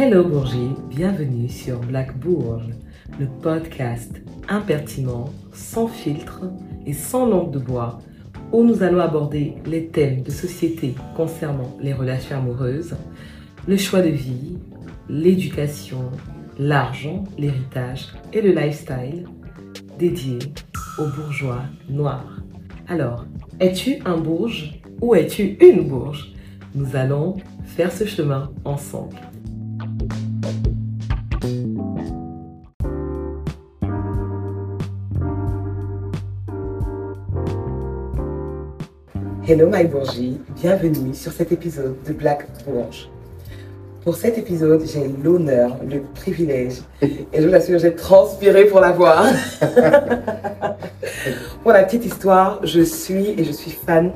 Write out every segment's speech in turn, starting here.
Hello Bourgie, bienvenue sur Black Bourge, le podcast impertinent, sans filtre et sans langue de bois, où nous allons aborder les thèmes de société concernant les relations amoureuses, le choix de vie, l'éducation, l'argent, l'héritage et le lifestyle dédié aux bourgeois noirs. Alors, es-tu un bourge ou es-tu une bourge? Nous allons faire ce chemin ensemble. Hello my bourgie, bienvenue sur cet épisode de Black Bourge. Pour cet épisode, j'ai l'honneur, le privilège, et je vous assure, j'ai transpiré pour la voir. pour la petite histoire, je suis et je suis fan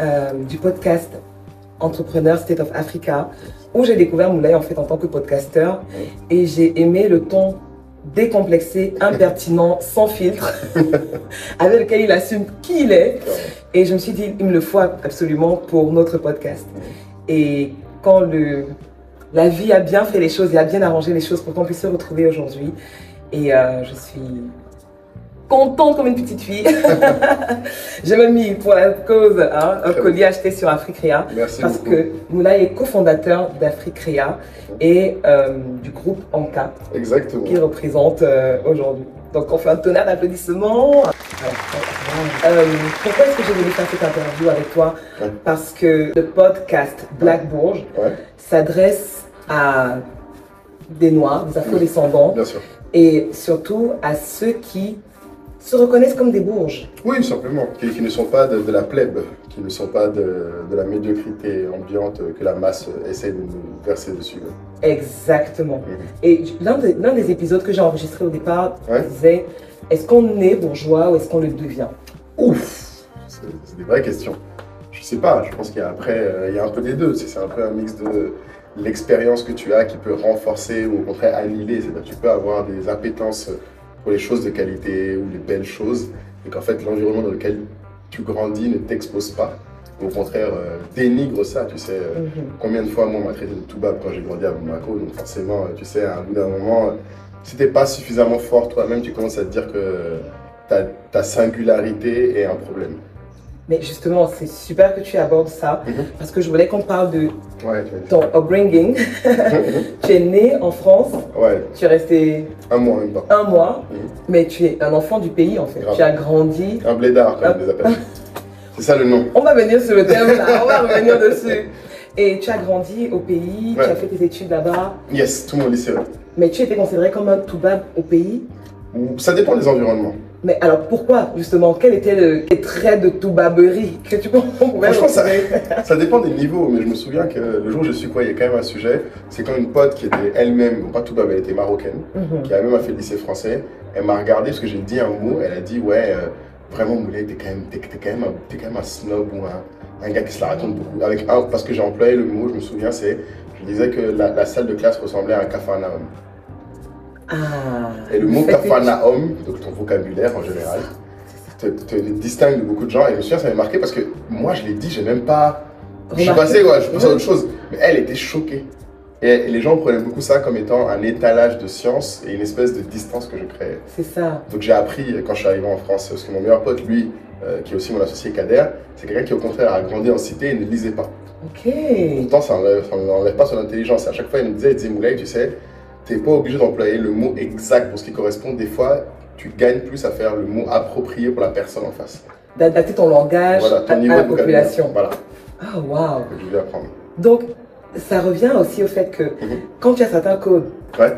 euh, du podcast Entrepreneur State of Africa, où j'ai découvert Moulay en fait en tant que podcasteur, et j'ai aimé le ton décomplexé, impertinent, sans filtre, avec lequel il assume qui il est. Et je me suis dit, il me le faut absolument pour notre podcast. Et quand le, la vie a bien fait les choses et a bien arrangé les choses pour qu'on puisse se retrouver aujourd'hui, et euh, je suis contente comme une petite fille. J'ai même mis pour la cause hein, un collier acheté sur Africrea. Merci parce beaucoup. que Moulay est cofondateur d'Africrea et euh, du groupe Anka Exactement. qu'il représente euh, aujourd'hui. Donc on fait un tonnerre d'applaudissements. Euh, pourquoi est-ce que j'ai voulu faire cette interview avec toi. Parce que le podcast Black Bourge Ouais, s'adresse à des Noirs, des Afro-descendants bien sûr. et surtout à ceux qui se reconnaissent comme des bourges. Oui, simplement. Qui, qui ne sont pas de, de la plèbe, qui ne sont pas de, de la médiocrité ambiante que la masse essaie de nous verser dessus. Exactement. Mhm. Et l'un des, épisodes que j'ai enregistré au départ Ouais. disait est-ce qu'on est bourgeois ou est-ce qu'on le devient? Ouf C'est des vraies questions. Je sais pas, je pense qu'il y a après, euh, il y a un peu des deux. C'est un peu un mix de l'expérience que tu as qui peut renforcer ou au contraire annihiler. C'est-à-dire tu peux avoir des appétences pour les choses de qualité ou les belles choses et qu'en fait l'environnement dans lequel tu grandis ne t'expose pas. Au contraire, euh, dénigre ça, tu sais. euh, Mhm. Combien de fois, moi, on m'a traité de toubab quand j'ai grandi à Bamako, donc forcément, euh, tu sais, à un bout d'un moment, si t'es pas suffisamment fort toi-même, tu commences à te dire que ta, ta singularité est un problème. Mais justement, c'est super que tu abordes ça Mhm. parce que je voulais qu'on parle de Ouais, ton upbringing. tu es né en France, ouais, tu es resté un mois même pas. un mois, Mhm. mais tu es un enfant du pays en fait. Grave. Tu as grandi. Un blédard, comme ils les appellent. C'est ça le nom. On va venir sur le thème là, on va revenir dessus. Et tu as grandi au pays, Ouais. tu as fait tes études là-bas, Yes, tout mon lycée. mais tu étais considéré comme un toubab au pays? Ça dépend des environnements. Mais alors pourquoi justement Quel était le les traits de toubaberie que tu pouvais Franchement, ça, ça dépend des niveaux, mais je me souviens que le jour où je suis quoi, il y a quand même un sujet. C'est quand une pote qui était elle-même, bon, pas toubab, elle était marocaine, Mhm. qui a même fait le lycée français, elle m'a regardé parce que j'ai dit un mot, elle a dit ouais, euh, vraiment Moulay, t'es quand même, quand même, un, quand même un snob ou un, un gars qui se la raconte beaucoup. Avec un, parce que j'ai employé le mot, je me souviens, c'est, je disais que la, la salle de classe ressemblait à un capharnaüm. Ah. Et le mot capharnaüm, donc ton vocabulaire en général, te, te distingue de beaucoup de gens. Et je me souviens, ça m'a marqué parce que moi, je l'ai dit, j'ai même pas. Je suis passé, ouais, je suis passé à autre chose. Mais elle était choquée. Et, les gens prenaient beaucoup ça comme étant un étalage de science et une espèce de distance que je créais. C'est ça. Donc j'ai appris quand je suis arrivé en France, parce que mon meilleur pote, lui, euh, qui est aussi mon associé Kader, c'est quelqu'un qui au contraire a grandi en cité et ne lisait pas. Ok. Pourtant, ça n'enlève ça pas son intelligence. Et à chaque fois, il me disait, il disait, Moulay, tu sais, t'es pas obligé d'employer le mot exact pour ce qui correspond. Des fois, tu gagnes plus à faire le mot approprié pour la personne en face. D'adapter ton langage Voilà, ton à, niveau à la population. Voilà, Ah waouh. que je vais apprendre. Donc ça revient aussi au fait que Mhm. quand tu as certains codes Ouais.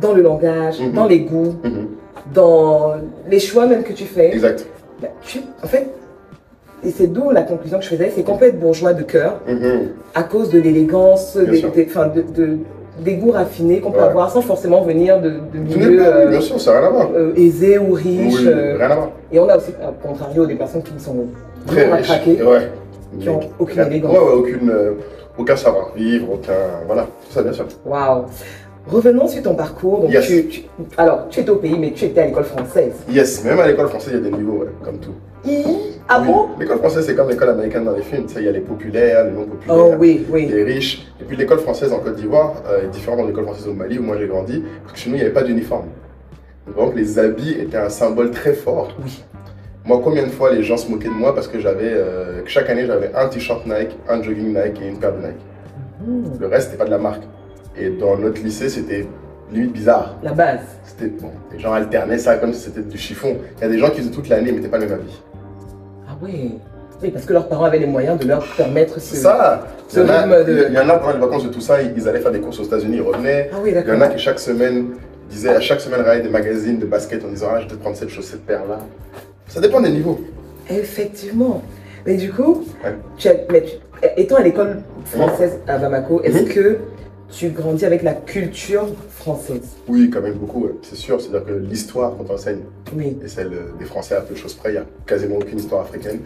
dans le langage, Mhm. dans les goûts, Mhm. dans les choix même que tu fais, Exact. bah, tu, en fait, et c'est d'où la conclusion que je faisais, c'est qu'on peut être bourgeois de cœur à cause de l'élégance, de- des goûts raffinés qu'on peut Ouais. avoir sans forcément venir de, de milieux euh, bien sûr, ça n'a rien à voir. euh, aisés ou riches. Oui, euh, rien à voir. et on a aussi, à contrario, des personnes qui sont Très dures à riche. craquer. Ouais. Qui ont Mais- aucune élégance. Ouais, aucune, euh, aucun savoir-vivre, aucun. Voilà, tout ça, bien sûr. Waouh. Revenons sur ton parcours. Donc, Yes. tu, tu- alors, tu étais au pays, mais tu étais à l'école française. Yes, même à l'école française, il y a des niveaux, comme tout. Ah Oui. bon L'école française, c'est comme l'école américaine dans les films. Tu sais, il y a les populaires, les non populaires. Oh oui, oui. les riches. Et puis l'école française en Côte d'Ivoire euh, est différente de l'école française au Mali où moi j'ai grandi, parce que chez nous il n'y avait pas d'uniforme. Donc les habits étaient un symbole très fort. Oui. Moi, combien de fois les gens se moquaient de moi parce que j'avais, euh, que chaque année j'avais un t-shirt Nike, un jogging Nike et une paire de Nike. Hmm, Le reste c'était pas de la marque. Et dans notre lycée c'était limite bizarre. La base. C'était bon, les gens alternaient ça comme si c'était du chiffon. Il y a des gens qui faisaient toute l'année mais mettaient pas le même habit. Oui. Oui, parce que leurs parents avaient les moyens de leur permettre ce. Ça. Il ce y, en a, de- il y en a pendant les vacances de tout ça, ils ils allaient faire des courses aux États-Unis, ils revenaient. Ah oui, Il y en a qui chaque semaine disaient, à chaque semaine, regardaient des magazines de basket en disant Ah, je vais te prendre cette chose, cette paire-là. Ça dépend des niveaux. Effectivement. Mais du coup, Ouais. tu as- mais tu- étant à l'école française à Bamako, est-ce Mhm. que tu grandis avec la culture française Oui, quand même beaucoup, ouais, c'est sûr. C'est-à-dire que l'histoire qu'on t'enseigne Oui. et celle des Français à peu de choses près, il n'y a quasiment aucune histoire africaine.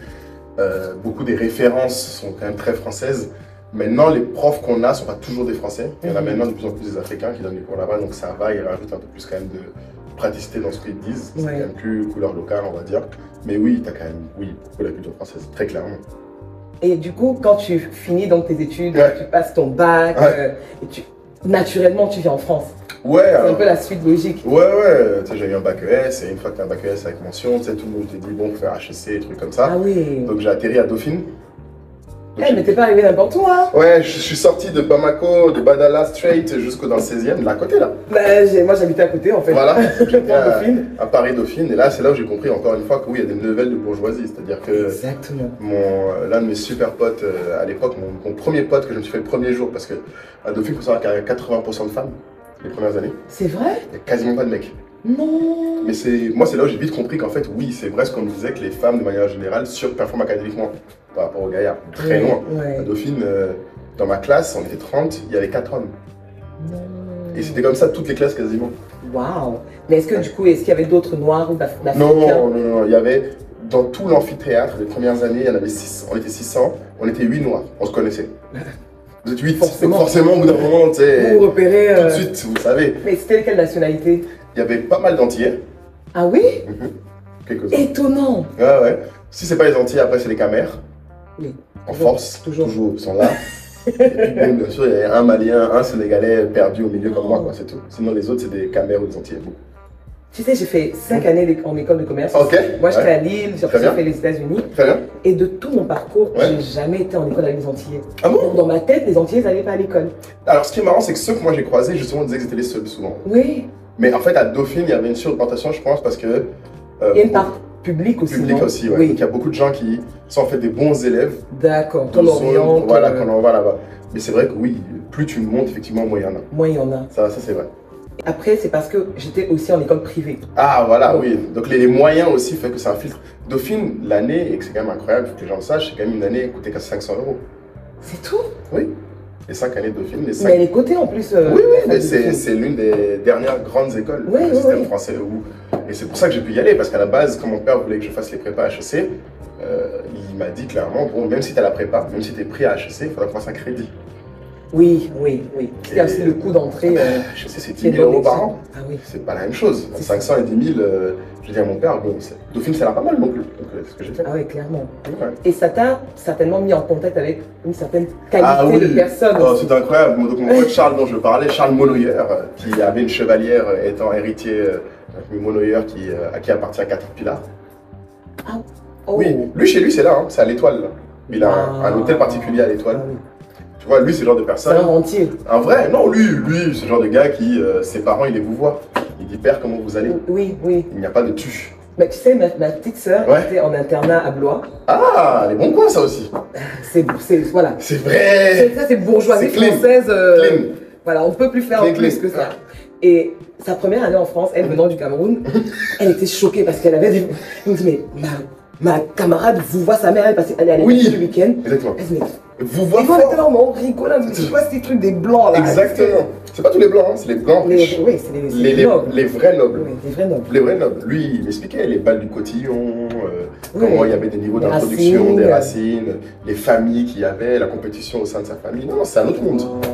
Euh, beaucoup des références sont quand même très françaises. Maintenant, les profs qu'on a ne sont pas toujours des Français. Il y en a Mhm. maintenant de plus en plus des Africains qui donnent des cours là-bas, donc ça va, ils rajoutent un peu plus quand même de praticité dans ce qu'ils disent. C'est Ouais. quand même plus couleur locale, on va dire. Mais oui, tu as quand même, oui, beaucoup la culture française, très clairement. Et du coup, quand tu finis donc tes études, Ouais. tu passes ton bac, Ouais. euh, et tu, naturellement tu viens en France. Ouais, C'est un peu la suite logique. Ouais, ouais, tu sais, j'ai eu un bac ES, et une fois que tu as un bac ES avec mention, tu sais, tout le monde te dit, bon, faut faire HEC, et trucs comme ça. Ah oui. Donc j'ai atterri à Dauphine. Eh, Donc, mais t'es pas arrivé n'importe où, hein Ouais, je suis sorti de Bamako, de Badala straight jusqu'au dans le 16e, de la côté là. bah, j'ai- Moi j'habitais à côté en fait. Voilà, J'étais à Dauphine. à Paris Dauphine, et là c'est là où j'ai compris encore une fois que oui, il y a des levels de bourgeoisie, c'est-à-dire que Exactement. mon euh, l'un de mes super potes euh, à l'époque, mon, mon premier pote que je me suis fait le premier jour, parce que à Dauphine, il faut savoir qu'il y a 80% de femmes les premières années, C'est vrai? Il n'y a quasiment pas de mecs. Non. Mais c'est moi c'est là où j'ai vite compris qu'en fait oui, c'est vrai ce qu'on me disait que les femmes de manière générale surperforment académiquement par rapport aux gaillards, très loin. Ouais. Dauphine, euh, dans ma classe, on était 30, il y avait 4 hommes. Non. Et c'était comme ça toutes les classes quasiment. Waouh. Mais est-ce que du coup, est-ce qu'il y avait d'autres noirs ou d'Af- d'Africains? Non, non, non, non, il y avait dans tout l'amphithéâtre, les premières années, il y en avait 6. On était 600, on était 8 noirs, on se connaissait. Vous êtes 8, Forcément. forcément, au bout d'un moment, tu sais, Vous repérez. tout de euh, suite, vous savez. Mais c'était quelle nationalité? Il y avait pas mal d'Antillais, Ah oui quelques-uns. Étonnant. Ouais, ouais. Si c'est pas les Antillais, après c'est les Camères. Oui. En Toujours, force, toujours. ils sont là. Et puis, bien sûr, il y a un Malien, un Sénégalais perdu au milieu comme moi, quoi, c'est tout. Sinon, les autres, c'est des Camères ou des Antillais. Tu sais, j'ai fait 5 années d'é- en école de commerce. Ok. Moi, j'étais ouais. à Lille, j'ai fait les États-Unis. Très bien. Et de tout mon parcours, Ouais. j'ai jamais été en école avec les Antillais. Ah bon? Donc, dans ma tête, les Antillais n'allaient pas à l'école. Alors, ce qui est marrant, c'est que ceux que moi j'ai croisés, justement, disaient que c'était les seuls souvent. Oui. Mais en fait, à Dauphine, il y avait une surreprésentation, je pense, parce que. euh, Il y a une part publique aussi. public aussi, ouais. Oui. Donc, il y a beaucoup de gens qui sont en fait des bons élèves. D'accord. de Comme zone, Orient. Voilà, qu'on envoie là-bas. Mais c'est vrai que oui, plus tu montes, effectivement, moins il y en a. Moi, il y en a. Ça, ça c'est vrai. Après, c'est parce que j'étais aussi en école privée. Ah, voilà, Donc- oui. Donc, les, les moyens aussi fait que un filtre. Dauphine, l'année, et que c'est quand même incroyable, faut que les gens le sachent, c'est quand même une année qui coûtait qu'à 500 euros. C'est tout? Oui. Les 5 années de Dauphine, les 5 Mais elle est cotée en plus. euh, Oui, oui, c'est l'une des dernières grandes écoles Oui, du oui, système oui. français. Où... Et c'est pour ça que j'ai pu y aller, parce qu'à la base, quand mon père voulait que je fasse les prépas HEC, euh, il m'a dit clairement, bon, même si tu as la prépa, même si tu es pris à HEC, il faudra que tu fasses un crédit. Oui, oui, oui. C'est aussi le coût d'entrée. euh, HEC, c'est qui est 10 000 euros par an. Ah oui. C'est pas la même chose. C'est 500 et 10 000, euh, je dis à mon père, bon, c'est- Dauphine, ça n'a pas mal non plus. Donc, euh, c'est ce que j'ai fait. Ah oui, clairement. Ouais. Et ça t'a certainement mis en contact avec une certaine qualité Ah oui, de personne. Oh, c'est incroyable. Donc, mon pote Charles dont je parlais, Charles Monoyer, euh, qui avait une chevalière euh, étant héritier euh, donc, Monoyer qui, euh, à qui appartient Caterpillar. Oh. Oui, lui chez lui c'est là, hein, c'est à l'étoile. Il a un, Ah. un hôtel particulier à Ah l'étoile. oui. Tu vois, lui c'est le genre de C'est personne. un rentier. Un vrai, non, lui, lui, c'est le genre de gars qui, euh, ses parents, il les vous voit. Il dit Père, comment vous allez? Oui, oui. Il n'y a pas de tu. Mais tu sais, ma, ma petite sœur Ouais. était en internat à Blois. Ah, les bons coins ça aussi. C'est, c'est, voilà. C'est vrai. C'est- Ça, c'est bourgeoisie C'est française. euh, Clean. Voilà, on ne peut plus faire Clean, plus clean. que ça. Et sa première année en France, elle venant du Cameroun, elle était choquée parce qu'elle avait des... Elle me dit, mais ma, ma camarade vous voit sa mère, elle, elle est allée Oui. le week-end. Exactement. Elle Vous Et voyez voilà, t'es là, on rigole, mais c'est quoi ces trucs des blancs là Exactement. C'est pas tous les blancs, hein, c'est les blancs Les, riches. oui, c'est les, Les, les les- nobles. les vrais nobles. Oui, les vrais nobles. Les vrais nobles. Lui, il m'expliquait les balles du cotillon, euh, Oui. comment il y avait des niveaux d'introduction, des racines, les familles qu'il y avait, la compétition au sein de sa famille. Non, c'est un autre monde. Oh.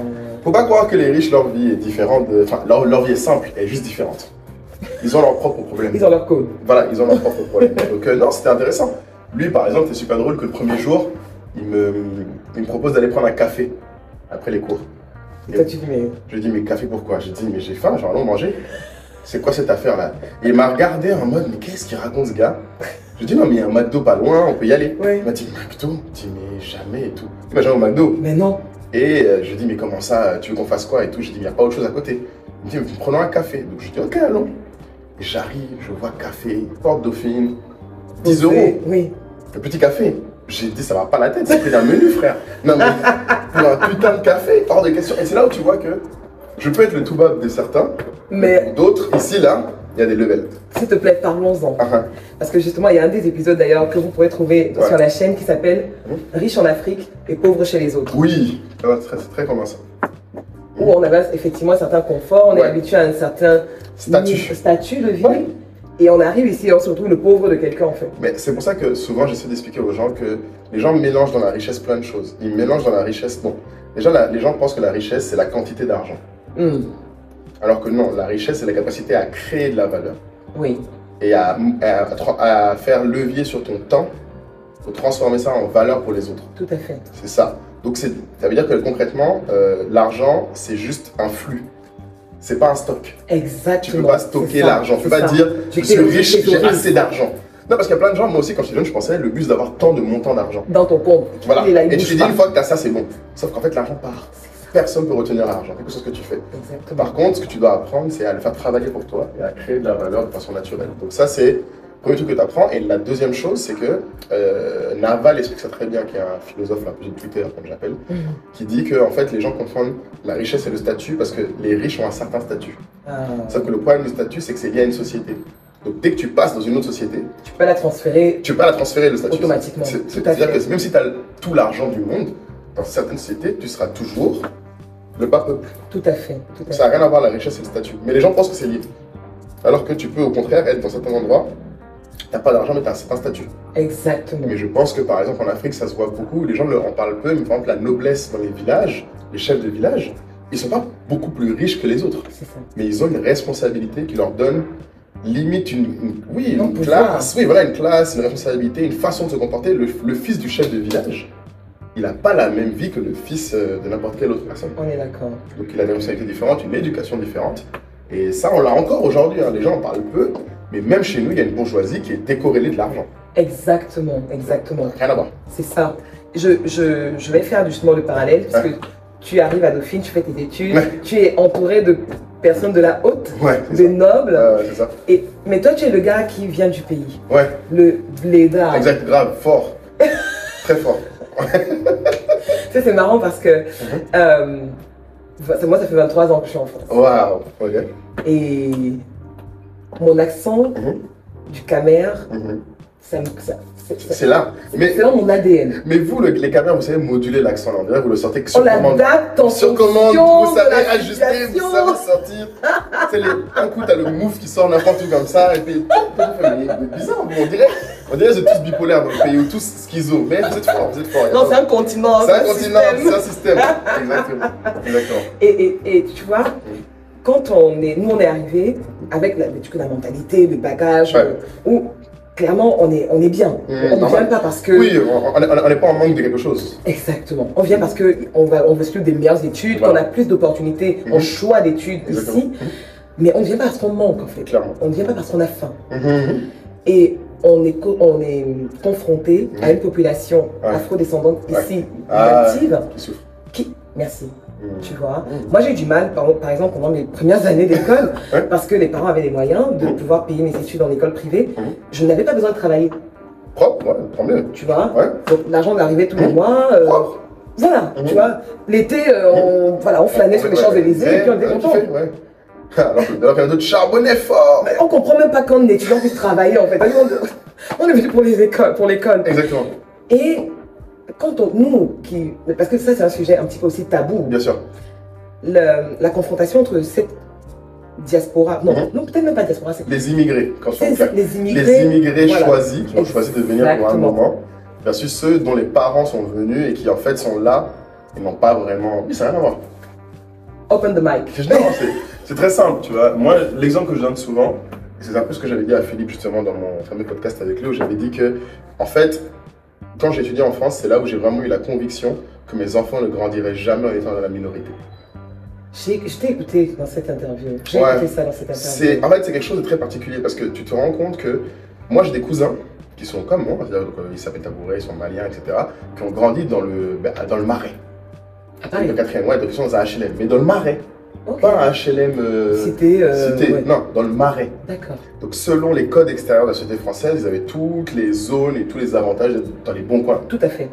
Faut pas croire que les riches, leur vie est différente. Enfin, leur, leur vie est simple, elle est juste différente. Ils ont leurs propres problèmes. Ils ont leur code. Voilà, ils ont leurs propres problèmes. Donc, euh, non, c'était intéressant. Lui, par exemple, c'est super drôle que le premier jour, il me, il me propose d'aller prendre un café après les cours. Et toi, tu dis, mais. Je lui dis, mais café pourquoi? Je lui dis, mais j'ai faim, j'ai allons manger. C'est quoi cette affaire-là? Et il m'a regardé en mode, mais qu'est-ce qu'il raconte ce gars? Je lui dis, non, mais il y a un McDo pas loin, on peut y aller. Ouais. Il m'a dit, McDo? Je dis, mais jamais et tout. Il m'a dit, au McDo. Mais non. Et euh, je lui dis, mais comment ça? Tu veux qu'on fasse quoi et tout? Je lui dis, il n'y a pas autre chose à côté. Il me dit, prenons un café. Donc je lui dis, ok, allons. J'arrive, je vois café, porte Dauphine, 10 euros. Oui. Le petit café. J'ai dit, ça va pas la tête, c'est pris d'un menu, frère. Non, mais pour un putain de café, hors de question. Et c'est là où tu vois que je peux être le tout bas de certains, Mais pour d'autres, ici, là, il y a des levels. s'il te plaît, parlons-en. Ah, ah. Parce que justement, il y a un des épisodes d'ailleurs que vous pourrez trouver Ouais. sur la chaîne qui s'appelle Mhm. Riche en Afrique et pauvre chez les autres. Oui, va, c'est très, très commun ça. Où on avait effectivement un certain confort, on est habitué à un certain Statut. de vie. Ouais. Et on arrive ici et on se retrouve le pauvre de quelqu'un en fait. Mais c'est pour ça que souvent j'essaie d'expliquer aux gens que les gens mélangent dans la richesse plein de choses. Ils mélangent dans la richesse. Bon, déjà la- les gens pensent que la richesse c'est la quantité d'argent. Hmm. Alors que non, la richesse c'est la capacité à créer de la valeur Oui, et à faire levier sur ton temps pour transformer ça en valeur pour les autres. tout à fait. C'est ça. Donc ça veut dire que concrètement, euh, l'argent c'est juste un flux. C'est pas un stock. Exactement. Tu peux pas stocker l'argent. Tu peux pas ça. dire je suis riche, j'ai assez d'argent. Non, parce qu'il y a plein de gens, moi aussi quand j'étais jeune, je pensais le but c'est d'avoir tant de montants d'argent. Dans ton compte. Voilà. Et là, il Et tu te dis une fois que tu as ça, c'est bon. Sauf qu'en fait, l'argent part. Personne ne peut retenir l'argent, quelque chose que tu fais. Exactement. Par contre, ce que tu dois apprendre, c'est à le faire travailler pour toi et à créer de la valeur de façon naturelle. Donc ça, c'est premier truc que tu apprends. Et la deuxième chose, c'est que euh, Naval explique ça très bien, qui est un philosophe un peu de Twitter, comme j'appelle, Mhm. qui dit que en fait, les gens confondent la richesse et le statut parce que les riches ont un certain statut. Ah. Sauf que le problème du statut, c'est que c'est lié à une société. Donc dès que tu passes dans une autre société, Tu peux la transférer. tu peux pas la transférer le statut. Automatiquement. C'est-à-dire que même si tu as tout l'argent du monde, dans certaines sociétés, tu seras toujours le bas peuple. Tout à fait. Tout à Ça n'a rien à voir la richesse et le statut. Mais les gens pensent que c'est lié. Alors que tu peux au contraire être dans certains endroits, tu n'as pas d'argent mais tu as un certain statut. Exactement. Mais je pense que par exemple en Afrique, ça se voit beaucoup, les gens en parlent peu, mais par exemple la noblesse dans les villages, les chefs de village, ils sont pas beaucoup plus riches que les autres. C'est ça. Mais ils ont une responsabilité qui leur donne limite une, une- oui, une classe, oui, voilà, une classe, une responsabilité, une façon de se comporter. Le, le fils du chef de village, il n'a pas la même vie que le fils euh, de n'importe quelle autre personne. On est d'accord. Donc il a des responsabilités différentes, une éducation différente. Et ça, on l'a encore aujourd'hui. hein. Les gens en parlent peu, mais même chez nous, il y a une bourgeoisie qui est décorrélée de l'argent. Exactement. Exactement. Rien à voir. C'est ça. Je, je, je vais faire justement le parallèle parce que tu arrives à Dauphine, tu fais tes études, Ouais. tu es entouré de personnes de la haute, Ouais, de ça. nobles. Euh, c'est ça. Et, mais toi, tu es le gars qui vient du pays, Ouais, le blédard. exact, grave, fort. Très fort. Tu sais, c'est marrant parce que Mhm. euh, moi, ça fait 23 ans que je suis en France. Waouh, ok. Et mon accent Mhm. du Camer, Mhm. ça me. ça- c'est- c'est- C'est là. Mais, C'est dans mon ADN. mais vous, le- les caméras, vous savez moduler l'accent là. On que vous le sortez que On sur commande. l'adapte en Sur commande, vous savez ajuster, vous savez sortir. les- un coup, t'as le move qui sort n'importe où comme ça, et puis. Mais bizarre, on dirait, on dirait que vous êtes tous bipolaires dans le pays ou tous schizo. Mais vous êtes forts, vous êtes forts. Non, c'est un continent. C'est un c'est continent, c'est un système. Exactement. Exactement. Et, et, et tu vois, quand on est, nous on est arrivé avec la, du coup, la mentalité, le bagage, Ouais. euh, où clairement on est, on est bien. Mmh, on ne vient pas parce que. Oui, on n'est pas en manque de quelque chose. Exactement. On vient parce que on va, on veut suivre des meilleures études, Voilà. qu'on a plus d'opportunités en Mhm. choix d'études ici. Mais on ne vient pas parce qu'on manque en fait. Clairement. On ne vient pas parce qu'on a faim. Mhm. Et on est, on est confronté à une population Ouais. afrodescendante Ouais. ici, Ah, native, Qui souffre. qui. Merci. Tu vois. Moi, j'ai eu du mal, par, par exemple, pendant mes premières années d'école, parce que les parents avaient les moyens de pouvoir payer mes études en école privée. Je n'avais pas besoin de travailler, Propre, ouais, tant mieux. tu vois Donc, l'argent m'arrivait tous les Mhm. mois. euh, propre. voilà, Mhm. tu vois L'été, euh, on, voilà, on flânait sur les Champs-Élysées et puis on était content. Alors que- alors qu'il y en a d'autres charbonnaient fort. Mais on comprend même pas quand un étudiant puisse travailler, en fait. On est venu pour les écoles, pour l'école. Exactement, Et quand on, nous, qui, parce que ça, c'est un sujet un petit peu aussi tabou, bien sûr. le- la confrontation entre cette diaspora, non, Mhm. non peut-être même pas diaspora, c'est Les immigrés, quand on c'est les immigrés. les immigrés voilà. choisis, qui ont choisi de venir pour un moment, versus ceux dont les parents sont venus et qui en fait sont là et n'ont pas vraiment. Oui, ça n'a rien à voir. Open the mic. C'est très simple, tu vois. Moi, l'exemple que je donne souvent, C'est un peu ce que j'avais dit à Philippe justement dans mon fameux podcast avec lui où j'avais dit que, en fait, quand j'ai étudié en France, c'est là où j'ai vraiment eu la conviction que mes enfants ne grandiraient jamais en étant dans la minorité. Je t'ai écouté dans cette interview. J'ai Ouais. écouté ça dans cette interview. en fait, c'est quelque chose de très particulier parce que tu te rends compte que moi, j'ai des cousins qui sont comme moi, euh, ils s'appellent Tabouret, ils sont maliens, etc., qui ont grandi dans le, ben, dans le marais. Ah. Le quatrième, ouais, donc ils sont dans un HLM, mais dans le marais. Pas un HLM. euh, Cité. euh, ouais. non, dans le marais. D'accord. Donc, selon les codes extérieurs de la société française, ils avaient toutes les zones et tous les avantages dans les bons coins. Tout à fait.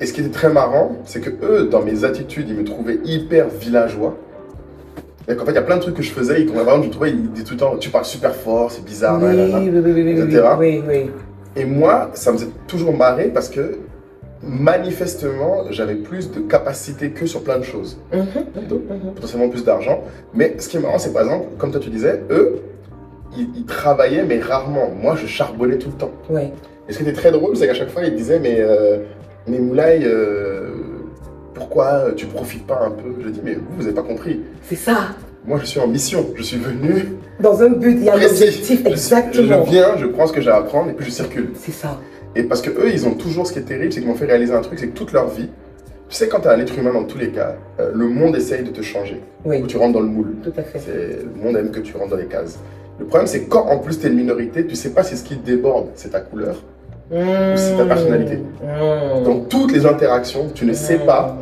Et ce qui était très marrant, c'est que eux, dans mes attitudes, ils me trouvaient hyper villageois. Et qu'en fait, il y a plein de trucs que je faisais, et qu'on vraiment, je me trouvais, ils disaient tout le temps, tu parles super fort, c'est bizarre, oui, oui, oui, etc. oui, oui. Et moi, ça me faisait toujours marrer parce que manifestement, j'avais plus de capacité que sur plein de choses. Mhm, Donc, potentiellement plus d'argent. Mais ce qui est marrant, c'est par exemple, comme toi tu disais, eux, ils, ils travaillaient, mais rarement. Moi, je charbonnais tout le temps. Ouais. Et ce qui était très drôle, c'est qu'à chaque fois, ils disaient, mais, euh, mais Moulay, euh, pourquoi tu profites pas un peu? Je dis, mais vous, vous n'avez pas compris. C'est ça. Moi, je suis en mission. Je suis venu. Dans un but, il y a un objectif. Je- Exactement. Je viens, je prends ce que j'ai à apprendre et puis je circule. C'est ça. Et parce que eux, ils ont toujours ce qui est terrible, c'est qu'ils m'ont fait réaliser un truc, c'est que toute leur vie, tu sais, quand tu es un être humain dans tous les cas, euh, le monde essaye de te changer. Oui, Ou tu rentres dans le moule. tout à fait. Le monde aime que tu rentres dans les cases. Le problème, c'est quand en plus tu es une minorité, tu sais pas si ce qui déborde, c'est ta couleur. c'est ta personnalité. Mmh. Donc toutes les interactions, tu ne sais Mmh. pas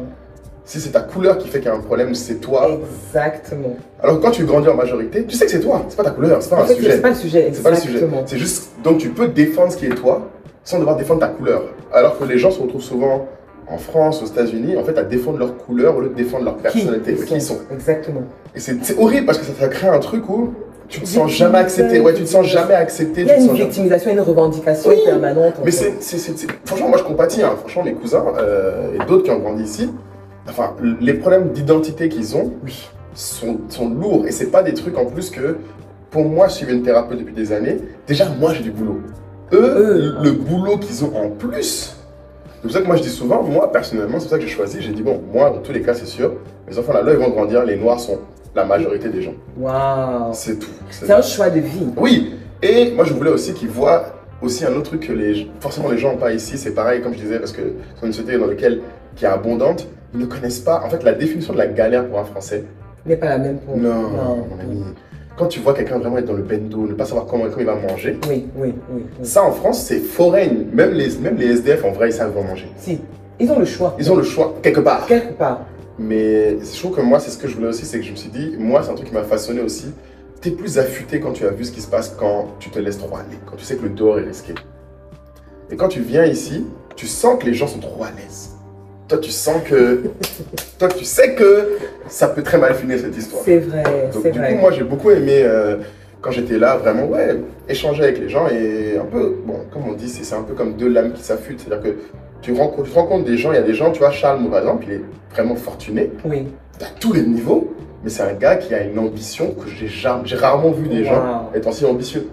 si c'est ta couleur qui fait qu'il y a un problème ou c'est toi. Exactement. Alors quand tu grandis en majorité, tu sais que c'est toi, c'est pas ta couleur, c'est pas En un fait, sujet. c'est pas le sujet. C'est pas le sujet. Exactement. C'est juste. Donc tu peux défendre ce qui est toi sans devoir défendre ta couleur. Alors que les gens se retrouvent souvent en France, aux États-Unis, en fait, à défendre leur couleur au lieu de défendre leur personnalité, qui ils sont. Exactement. Et c'est horrible parce que ça te crée un truc où tu te sens Victimisation. jamais accepté. Ouais, tu te sens jamais accepté. Il y a une sens jamais- victimisation, une revendication Oui. permanente. en Mais c'est, franchement, moi je compatis. Hein. Franchement, mes cousins euh, et d'autres qui ont grandi ici, enfin, les problèmes d'identité qu'ils ont Oui. sont, sont lourds. Et c'est pas des trucs en plus que, pour moi, je suis une thérapeute depuis des années. Déjà, moi j'ai du boulot. Eux, le boulot qu'ils ont en plus. C'est pour ça que moi je dis souvent, moi personnellement, c'est pour ça que j'ai choisi. J'ai dit, bon, moi dans tous les cas, c'est sûr, mes enfants là, là, ils vont grandir, les noirs sont la majorité des gens. Waouh. C'est tout. C'est- C'est un choix de vie. oui, et moi je voulais aussi qu'ils voient aussi un autre truc que les, forcément les gens n'ont pas ici. C'est pareil, comme je disais, parce que c'est une société dans laquelle qui est abondante, ils ne connaissent pas. En fait, la définition de la galère pour un Français. N'est pas la même pour Non, Non. mon ami. Quand tu vois quelqu'un vraiment être dans le bendo, ne pas savoir comment, comment il va manger, Oui, oui, oui. oui. ça en France c'est foreign. Même les, même les SDF en vrai ils savent manger. Si, ils ont le choix. Ils ont le choix quelque part. Quelque part. Mais je trouve que moi, c'est ce que je voulais aussi, c'est que je me suis dit, moi, c'est un truc qui m'a façonné aussi. T'es plus affûté quand tu as vu ce qui se passe quand tu te laisses trop aller, quand tu sais que le dehors est risqué. Et quand tu viens ici, tu sens que les gens sont trop à l'aise. Toi, tu sens que. Toi, tu sais que ça peut très mal finir cette histoire. C'est vrai, Donc, du vrai. coup, moi, j'ai beaucoup aimé, euh, quand j'étais là, vraiment, ouais, échanger avec les gens et un peu, bon, comme on dit, c'est un peu comme deux lames qui s'affûtent. C'est-à-dire que tu rencontres, tu rencontres des gens, il y a des gens, tu vois, Charles, par exemple, il est vraiment fortuné Oui. à tous les niveaux, mais c'est un gars qui a une ambition que j'ai jamais- j'ai rarement vu des gens être aussi ambitieux.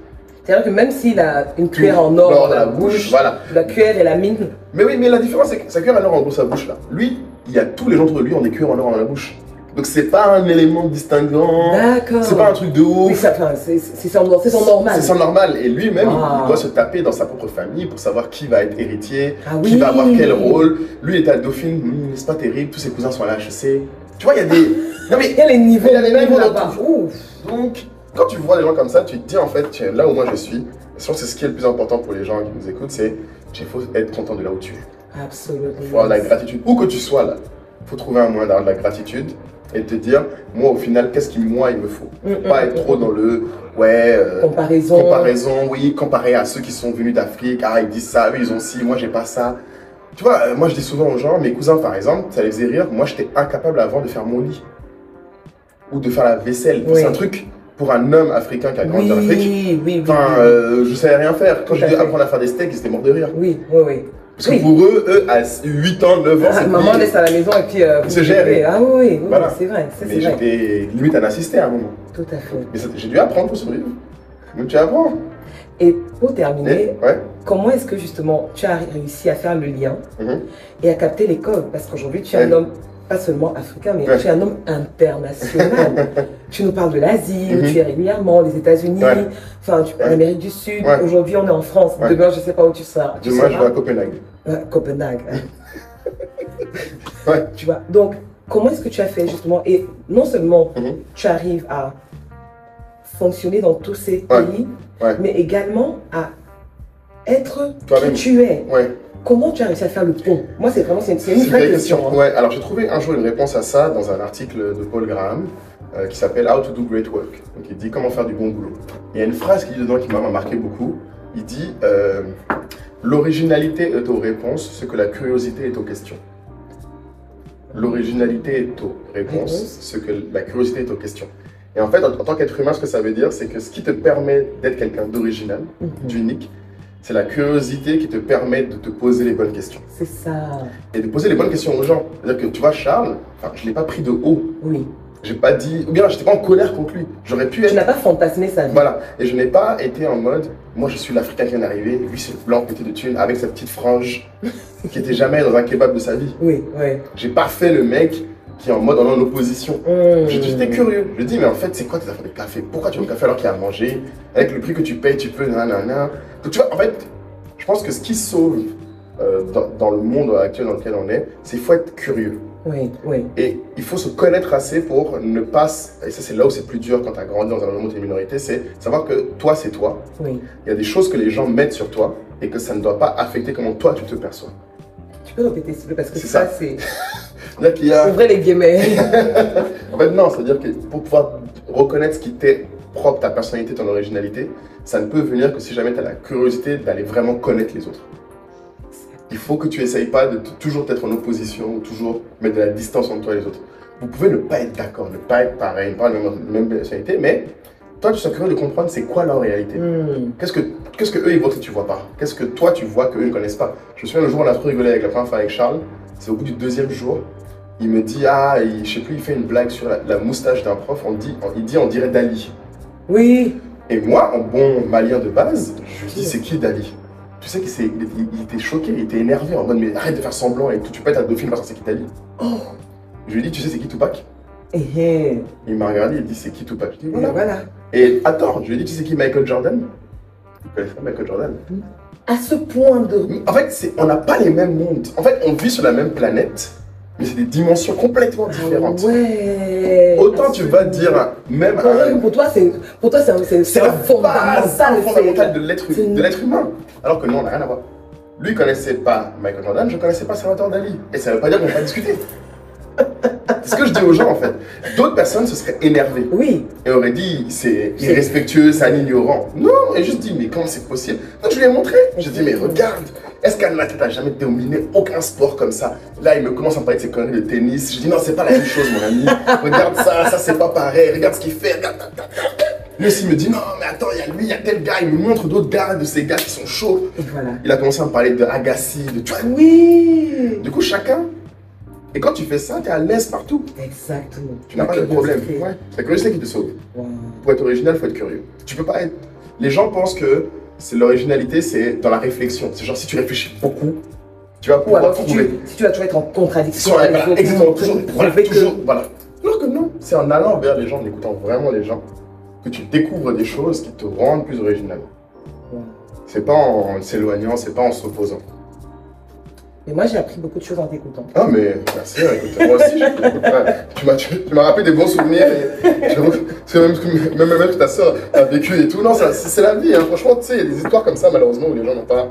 C'est-à-dire que même s'il a une cuillère en or dans la bouche, voilà. la cuillère et la mine, Mais oui, mais la différence, c'est que sa cuillère en or en gros, sa bouche là. Lui, il y a tous les gens autour de lui ont des cuillères en or dans la bouche. Donc c'est pas un élément distinguant, d'accord. c'est pas un truc de Oui, ouf. enfin, c'est son, normal. C'est son normal. Et lui-même, Wow. il doit se taper dans sa propre famille pour savoir qui va être héritier, Ah qui oui. va avoir quel rôle. Lui, il est à Dauphine, hum, c'est pas terrible, tous ses cousins sont à la HEC. Tu vois, il y a des. Non mais Il y a les niveaux, Il y a les niveaux. Ouf. Donc, quand tu vois des gens comme ça, tu te dis en fait, tiens, là où moi je suis, je pense que c'est ce qui est le plus important pour les gens qui nous écoutent, c'est qu'il faut être content de là où tu es. Absolument. Il faut avoir de la gratitude. Où que tu sois là, il faut trouver un moyen d'avoir de la gratitude et te dire, moi au final, qu'est-ce qui moi il me faut? Mm, mm, Pas mm, être trop dans le, ouais, euh, Comparaison. comparaison, oui, comparé à ceux qui sont venus d'Afrique, ah ils disent ça, eux ils ont ci, moi j'ai pas ça. Tu vois, euh, moi je dis souvent aux gens, mes cousins par exemple, ça les faisait rire, moi j'étais incapable avant de faire mon lit ou de faire la vaisselle. Oui. C'est un truc pour un homme africain qui a grandi en Afrique. oui, oui. Enfin, oui. euh, je savais rien faire. Quand à dû apprendre à faire des steaks, ils étaient morts de rire. Oui, oui, oui. Parce que pour eux, eux, à 8 ans, 9 ans, Ah, maman laisse à la maison et puis euh, C'est géré. Ah oui, oui, Voilà. c'est vrai, ça, Mais j'étais limite un assisté à un moment. Tout à fait. Mais j'ai dû apprendre pour survivre. Donc tu apprends. Et pour terminer, Et- ouais. comment est-ce que justement tu as réussi à faire le lien Mhm. et à capter les codes Parce qu'aujourd'hui, tu es un homme pas seulement africain, mais Ouais. tu es un homme international. tu nous parles de l'Asie, où Mhm. tu es régulièrement, les États-Unis, Ouais. enfin, tu Ouais. l'Amérique du Sud. Aujourd'hui, on est en France. Demain, je ne sais pas où tu seras. Tu Demain, je vais à Copenhague. Euh, Copenhague. Ouais. Tu vois. Donc, comment est-ce que tu as fait justement? Et non seulement Mhm. tu arrives à fonctionner dans tous ces pays, mais également à être qui tu es. Comment tu as réussi à faire le pont? Moi, c'est vraiment c'est une, une vraie question. hein. Ouais, alors j'ai trouvé un jour une réponse à ça dans un article de Paul Graham euh, qui s'appelle How to do great work. Donc il dit comment faire du bon boulot. Il y a une phrase qui dit dedans qui m'a marqué beaucoup. Il dit euh, L'originalité est aux réponses ce que la curiosité est aux questions. L'originalité est aux réponses Réponse. ce que la curiosité est aux questions. Et en fait, en, en tant qu'être humain, ce que ça veut dire, c'est que ce qui te permet d'être quelqu'un d'original, Mhm. d'unique, c'est la curiosité qui te permet de te poser les bonnes questions C'est ça. et de poser les bonnes questions aux gens. C'est-à-dire que tu vois, Charles, enfin, je ne l'ai pas pris de haut. Oui. J'ai pas dit, ou bien j'étais pas en colère contre lui. J'aurais pu Tu être. n'as pas fantasmé sa vie. Voilà. Et je n'ai pas été en mode, moi je suis l'Africain qui vient d'arriver, lui c'est le blanc pété de thunes avec sa petite frange qui était jamais dans un kebab de sa vie. Oui, oui. J'ai pas fait le mec qui est en mode en opposition. Mmh. J'étais j'étais curieux. Je dis, mais en fait, c'est quoi tes affaires de café? Pourquoi tu veux le café alors qu'il y a à manger? Avec le prix que tu payes, tu peux, nanana. Donc, tu vois, en fait, je pense que ce qui sauve euh, dans, dans le monde actuel dans lequel on est, c'est qu'il faut être curieux. Oui, oui. Et il faut se connaître assez pour ne pas. Et ça, c'est là où c'est plus dur quand tu as grandi dans un environnement où tu es minorité c'est savoir que toi, c'est toi. oui. Il y a des choses que les gens mettent sur toi et que ça ne doit pas affecter comment toi, tu te perçois. Tu peux répéter s'il te plaît parce que ça, ça. c'est. C'est-à-dire qu'il y a. Ouvrez les guillemets. En fait, non, c'est-à-dire que pour pouvoir reconnaître ce qui t'est propre, ta personnalité, ton originalité, ça ne peut venir que si jamais tu as la curiosité d'aller vraiment connaître les autres. Il faut que tu essayes pas de toujours être en opposition ou toujours mettre de la distance entre toi et les autres. Vous pouvez ne pas être d'accord, ne pas être pareil, ne pas avoir la même, même personnalité, mais toi, tu sois curieux de comprendre c'est quoi leur réalité. Mmh. Qu'est-ce que, qu'est-ce que eux ils voient que tu vois pas? Qu'est-ce que toi tu vois qu'eux ne connaissent pas? Je me souviens le jour où on a trop rigolé avec la première fois avec Charles, c'est au bout du deuxième jour, il me dit ah, il- je sais plus, il fait une blague sur la, la moustache d'un prof, on dit, on- il dit on dirait Dali. Oui. Et moi, en bon malien de base, je lui dis c'est qui Dali? Tu sais qu'il s'est- il, était- il était choqué, il était énervé en mode mais arrête de faire semblant et tout, tu peux être un dauphine parce que c'est qui Dali? Oh. Je lui dis tu sais c'est qui Tupac? Et et Il m'a regardé, il dit c'est qui Tupac? Je dis voilà. voilà. Et attends, je lui ai dit tu sais qui Michael Jordan? Tu connais pas Michael Jordan? À ce point de. En fait, c'est- on n'a pas les mêmes mondes. En fait, on vit sur la même planète, mais c'est des dimensions complètement différentes. Ouais. Autant tu vas dire, même Pour, un- pour toi, c'est pour toi, c'est un- fondamental. fondamentale de l'être une- humain. Alors que nous, on n'a rien à voir. Lui, connaissait pas Michael Jordan, je connaissais pas Salvador Dali. Et ça veut pas dire qu'on va discuter. C'est ce que je dis aux gens, en fait. D'autres personnes se seraient énervées Oui. et auraient dit, c'est irrespectueux, c'est un ignorant. Non, et juste dit, mais comment c'est possible? Donc je lui ai montré. Je dis, mais regarde, est-ce qu'un athlète a jamais dominé aucun sport comme ça Là, il me commence à me parler de ses conneries de tennis. Je dis, non, c'est pas la même chose, mon ami. Regarde ça, ça c'est pas pareil. Regarde ce qu'il fait. Regarde. Lui aussi me dit, non, mais attends, il y a lui, il y a tel gars. Il me montre d'autres gars, de ces gars qui sont chauds. Et voilà. Il a commencé à me parler de Agassi, de vois. Oui. Du coup, chacun. Et quand tu fais ça, tu es à l'aise partout. Exactement. Tu n'as pas de problème. Ouais. C'est la curiosité qui te sauve. Wow. Pour être original, il faut être curieux. Tu peux pas être. Les gens pensent que c'est l'originalité, c'est dans la réflexion. C'est genre si tu réfléchis beaucoup, tu vas Ou pouvoir si tu, trouver. si tu vas toujours être en contradiction Sur voilà, exactement, toujours, voilà, que- toujours, voilà. Alors que non, c'est en allant vers les gens, en écoutant vraiment les gens, que tu découvres des choses qui te rendent plus original. Ouais. C'est pas en s'éloignant, c'est pas en s'opposant. Mais moi, j'ai appris beaucoup de choses en t'écoutant. Ah mais merci, hein, écoute, moi aussi tu m'as tu, tu m'as rappelé des bons souvenirs et que c'est même, que- même, même ta soeur a vécu et tout. Non, c'est la vie, hein. franchement, tu sais, il y a des histoires comme ça malheureusement où les gens n'ont pas.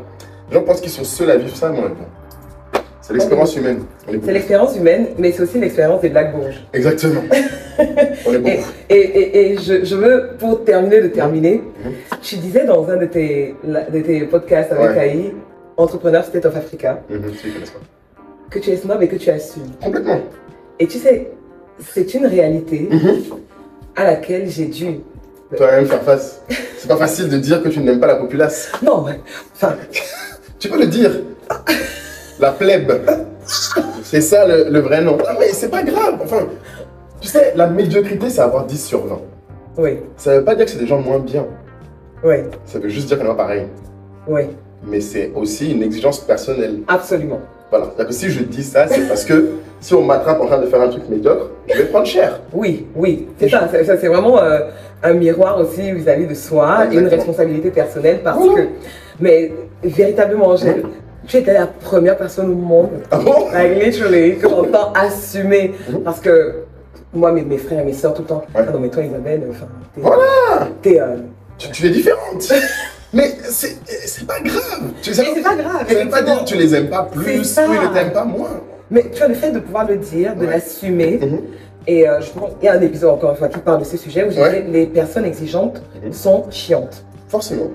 Les gens pensent qu'ils sont seuls à vivre ça, mais on est pas. C'est l'expérience humaine. On est C'est l'expérience humaine, mais c'est aussi l'expérience des Black Bourges. Exactement. on est Et, beaucoup. et, et, et je, je veux, pour terminer de terminer, Mhm. tu disais dans un de tes, de tes podcasts avec Ouais. Aïe, Entrepreneur State of Africa, Mhm, que tu es snob et que tu assumes. Complètement. Et tu sais, c'est une réalité Mhm. à laquelle j'ai dû. Toi-même faire face. C'est pas facile de dire que tu n'aimes pas la populace. Non, ouais. enfin, Tu peux le dire. La plèbe. C'est ça le, le vrai nom. Non, mais c'est pas grave. Enfin, tu sais, la médiocrité, c'est avoir 10 sur 20. oui, Ça veut pas dire que c'est des gens moins bien. oui, Ça veut juste dire qu'on n'est pas pareil. oui, Mais c'est aussi une exigence personnelle. absolument. Voilà. Que si je dis ça, c'est parce que Si on m'attrape en train de faire un truc médiocre, je vais prendre cher. Oui, oui, c'est ça. c'est- ça, C'est vraiment euh, un miroir aussi vis-à-vis de soi et une responsabilité personnelle parce Voilà. que, mais véritablement, j'ai- tu étais la première personne au monde, Ah bon? like literally, que j'entends assumer parce que moi, mes, mes frères et mes soeurs tout le temps, Ouais. ah non mais toi Isabelle, enfin, Voilà. t'es, euh, tu, tu es différente. Mais c'est pas grave. Tu sais, c'est pas grave, pas dire tu les aimes pas plus ou ils ne t'aiment pas moins. mais tu as le fait de pouvoir le dire, de Ouais. l'assumer. Mhm. Et euh, je pense, il y a un épisode encore une fois qui parle de ce sujet où je Ouais. les personnes exigeantes Mhm. sont chiantes. Forcément.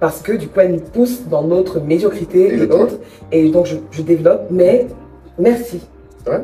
parce que du coup elle nous pousse dans notre médiocrité et autres et donc je, je développe mais merci Ouais.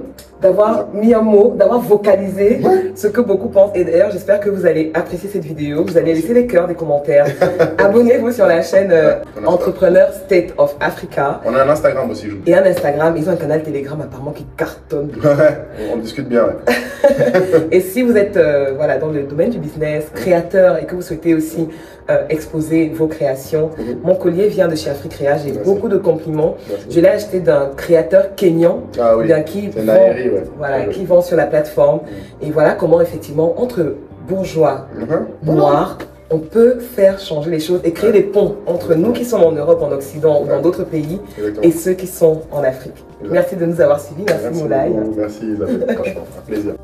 D'avoir mis un mot d'avoir vocalisé Ouais. ce que beaucoup pensent et d'ailleurs j'espère que vous allez apprécier cette vidéo vous allez laisser des cœurs des commentaires abonnez-vous sur la chaîne euh. Entrepreneur State of Africa On a un Instagram aussi, je vous dis. et un Instagram ils ont un canal Telegram apparemment qui cartonne Ouais, on, discute bien. ouais. Et si vous êtes euh, voilà, dans le domaine du business, créateur et que vous souhaitez aussi euh, exposer vos créations, Mhm. mon collier vient de chez Africréa. J'ai beaucoup de compliments. Merci. Je l'ai acheté d'un créateur kényan Ah oui. bien, qui, vend, ouais. voilà, Ouais, qui vend sur la plateforme. Et voilà comment effectivement, entre bourgeois, Mhm. noirs, on peut faire changer les choses et créer des ponts entre nous qui sommes en Europe, en Occident ou dans d'autres pays Exactement. et ceux qui sont en Afrique. Merci de nous avoir suivis. Merci, Merci, Moulay. Merci Isabelle, franchement, un plaisir.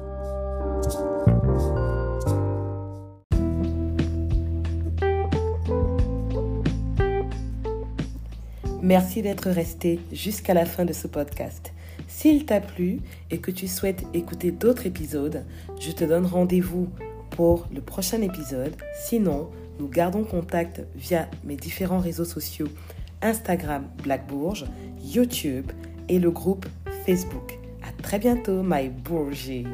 Merci d'être resté jusqu'à la fin de ce podcast. S'il t'a plu et que tu souhaites écouter d'autres épisodes, je te donne rendez-vous pour le prochain épisode. Sinon, nous gardons contact via mes différents réseaux sociaux Instagram Black Bourge, YouTube et le groupe Facebook. À très bientôt, my bourgeois.